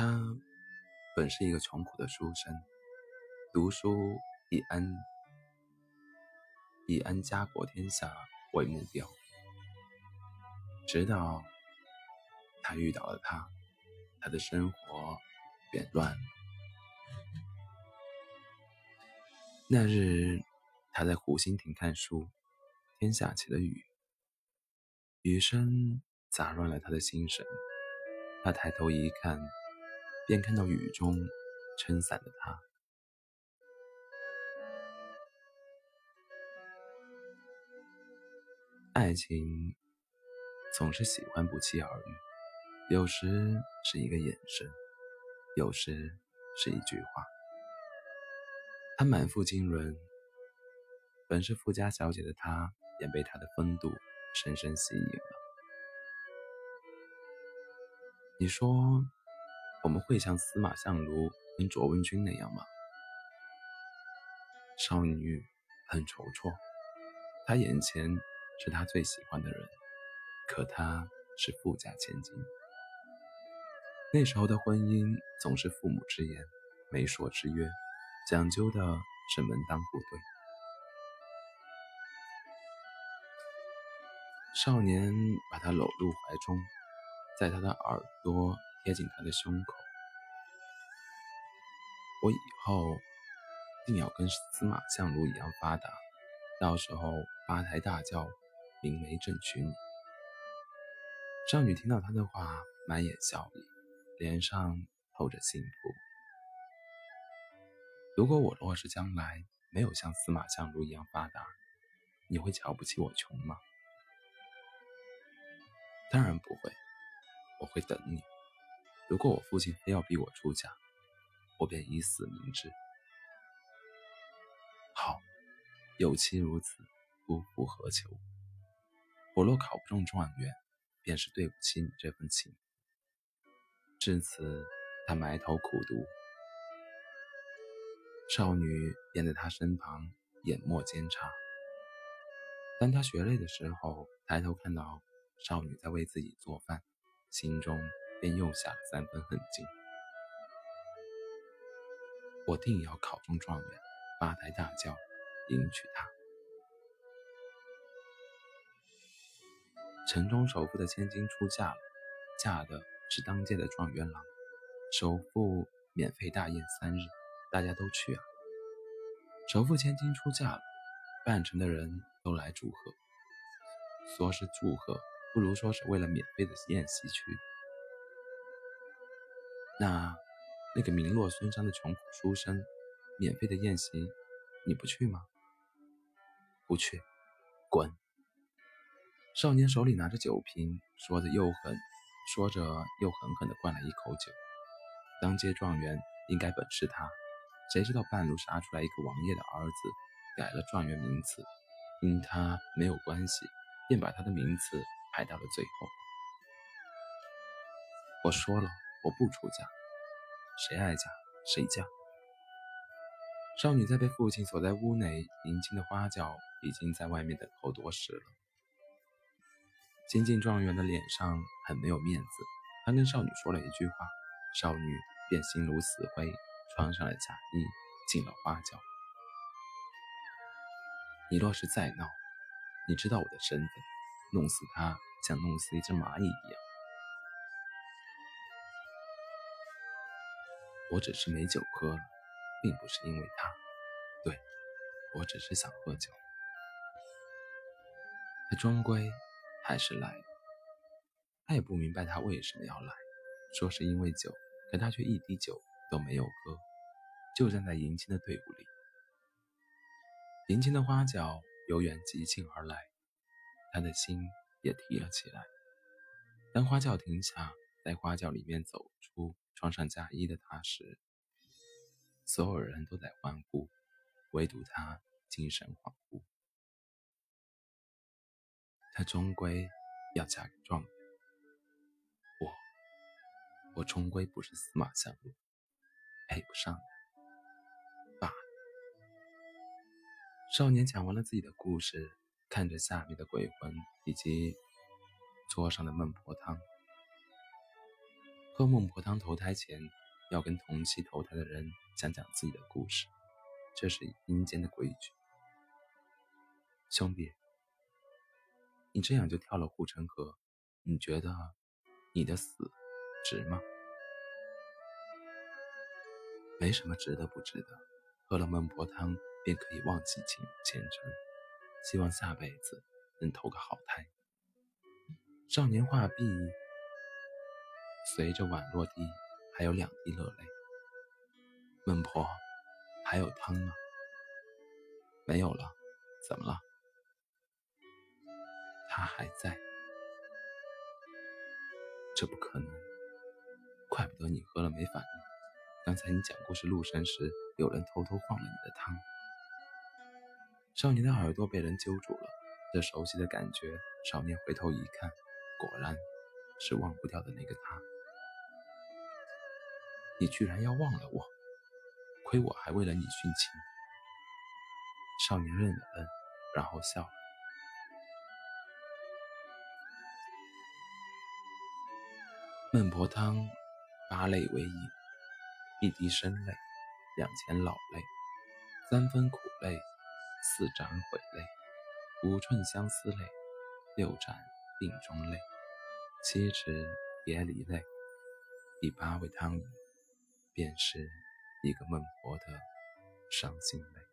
他本是一个穷苦的书生，读书以安以安家国天下为目标，直到他遇到了他，他的生活变乱了。那日，他在湖心亭看书，天下起了雨，雨声杂乱了他的心神。他抬头一看，便看到雨中撑伞的他。爱情总是喜欢不期而遇，有时是一个眼神，有时是一句话。他满腹经纶，本是富家小姐的他，也被他的风度深深吸引了。你说，我们会像司马相如跟卓文君那样吗？少女很踌躇，她眼前是他最喜欢的人，可他是富家千金。那时候的婚姻总是父母之言，媒妁之约。讲究的是门当户对。少年把她搂入怀中，在她的耳朵贴近他的胸口。我以后定要跟司马相如一样发达，到时候八抬大轿，明媒正娶你。少女听到他的话，满眼笑意，脸上透着幸福。如果我若是将来没有像司马相如一样发达，你会瞧不起我穷吗？当然不会，我会等你。如果我父亲非要逼我出家，我便以死明志。好，有妻如此，夫复何求？我若考不中状元，便是对不起你这份情。至此，他埋头苦读。少女便在他身旁研墨煎茶。当他学累的时候，抬头看到少女在为自己做饭，心中便又下了三分狠劲。我定要考中状元，八抬大轿迎娶她。城中首富的千金出嫁了，嫁的是当街的状元郎，首富免费大宴三日。大家都去啊！首富千金出嫁了，半城的人都来祝贺。说是祝贺，不如说是为了免费的宴席去。那那个名落孙山的穷苦书生，免费的宴席，你不去吗？不去，滚！少年手里拿着酒瓶，说着又狠，说着又狠狠地灌了一口酒。当街状元应该本是他。谁知道半路杀出来一个王爷的儿子，改了状元名次，因他没有关系，便把他的名次排到了最后。我说了，我不出嫁，谁爱嫁谁嫁。少女在被父亲锁在屋内，迎亲的花轿已经在外面等候多时了。新晋状元的脸上很没有面子，他跟少女说了一句话，少女便心如死灰。穿上了假衣，进了花轿。你若是再闹，你知道我的身份，弄死他像弄死一只蚂蚁一样。我只是没酒喝了，并不是因为他。对，我只是想喝酒。他终归还是来了。他也不明白他为什么要来，说是因为酒，可他却一滴酒。都没有喝，就站在迎亲的队伍里。迎亲的花轿由远及近而来，他的心也提了起来。当花轿停下，在花轿里面走出穿上嫁衣的他时，所有人都在欢呼，唯独他精神恍惚。他终归要嫁给状元，我，我终归不是司马相如。配不上他罢少年讲完了自己的故事，看着下面的鬼魂以及桌上的孟婆汤，喝孟婆汤投胎前，要跟同期投胎的人讲讲自己的故事，这是阴间的规矩。兄弟，你这样就跳了护城河，你觉得你的死值吗？没什么值得不值得，喝了孟婆汤便可以忘记前前程，希望下辈子能投个好胎。少年画壁，随着碗落地，还有两滴热泪。孟婆，还有汤吗？没有了，怎么了？他还在，这不可能，怪不得你喝了没反应。刚才你讲故事入神时，有人偷偷放了你的汤。少年的耳朵被人揪住了，这熟悉的感觉。少年回头一看，果然是忘不掉的那个他。你居然要忘了我，亏我还为了你殉情。少年认了恩，然后笑了。孟婆汤，八泪为饮。一滴生泪，两钱老泪，三分苦泪，四盏悔泪，五寸相思泪，六盏病中泪，七尺别离泪。第八味汤饮，便是一个孟婆的伤心泪。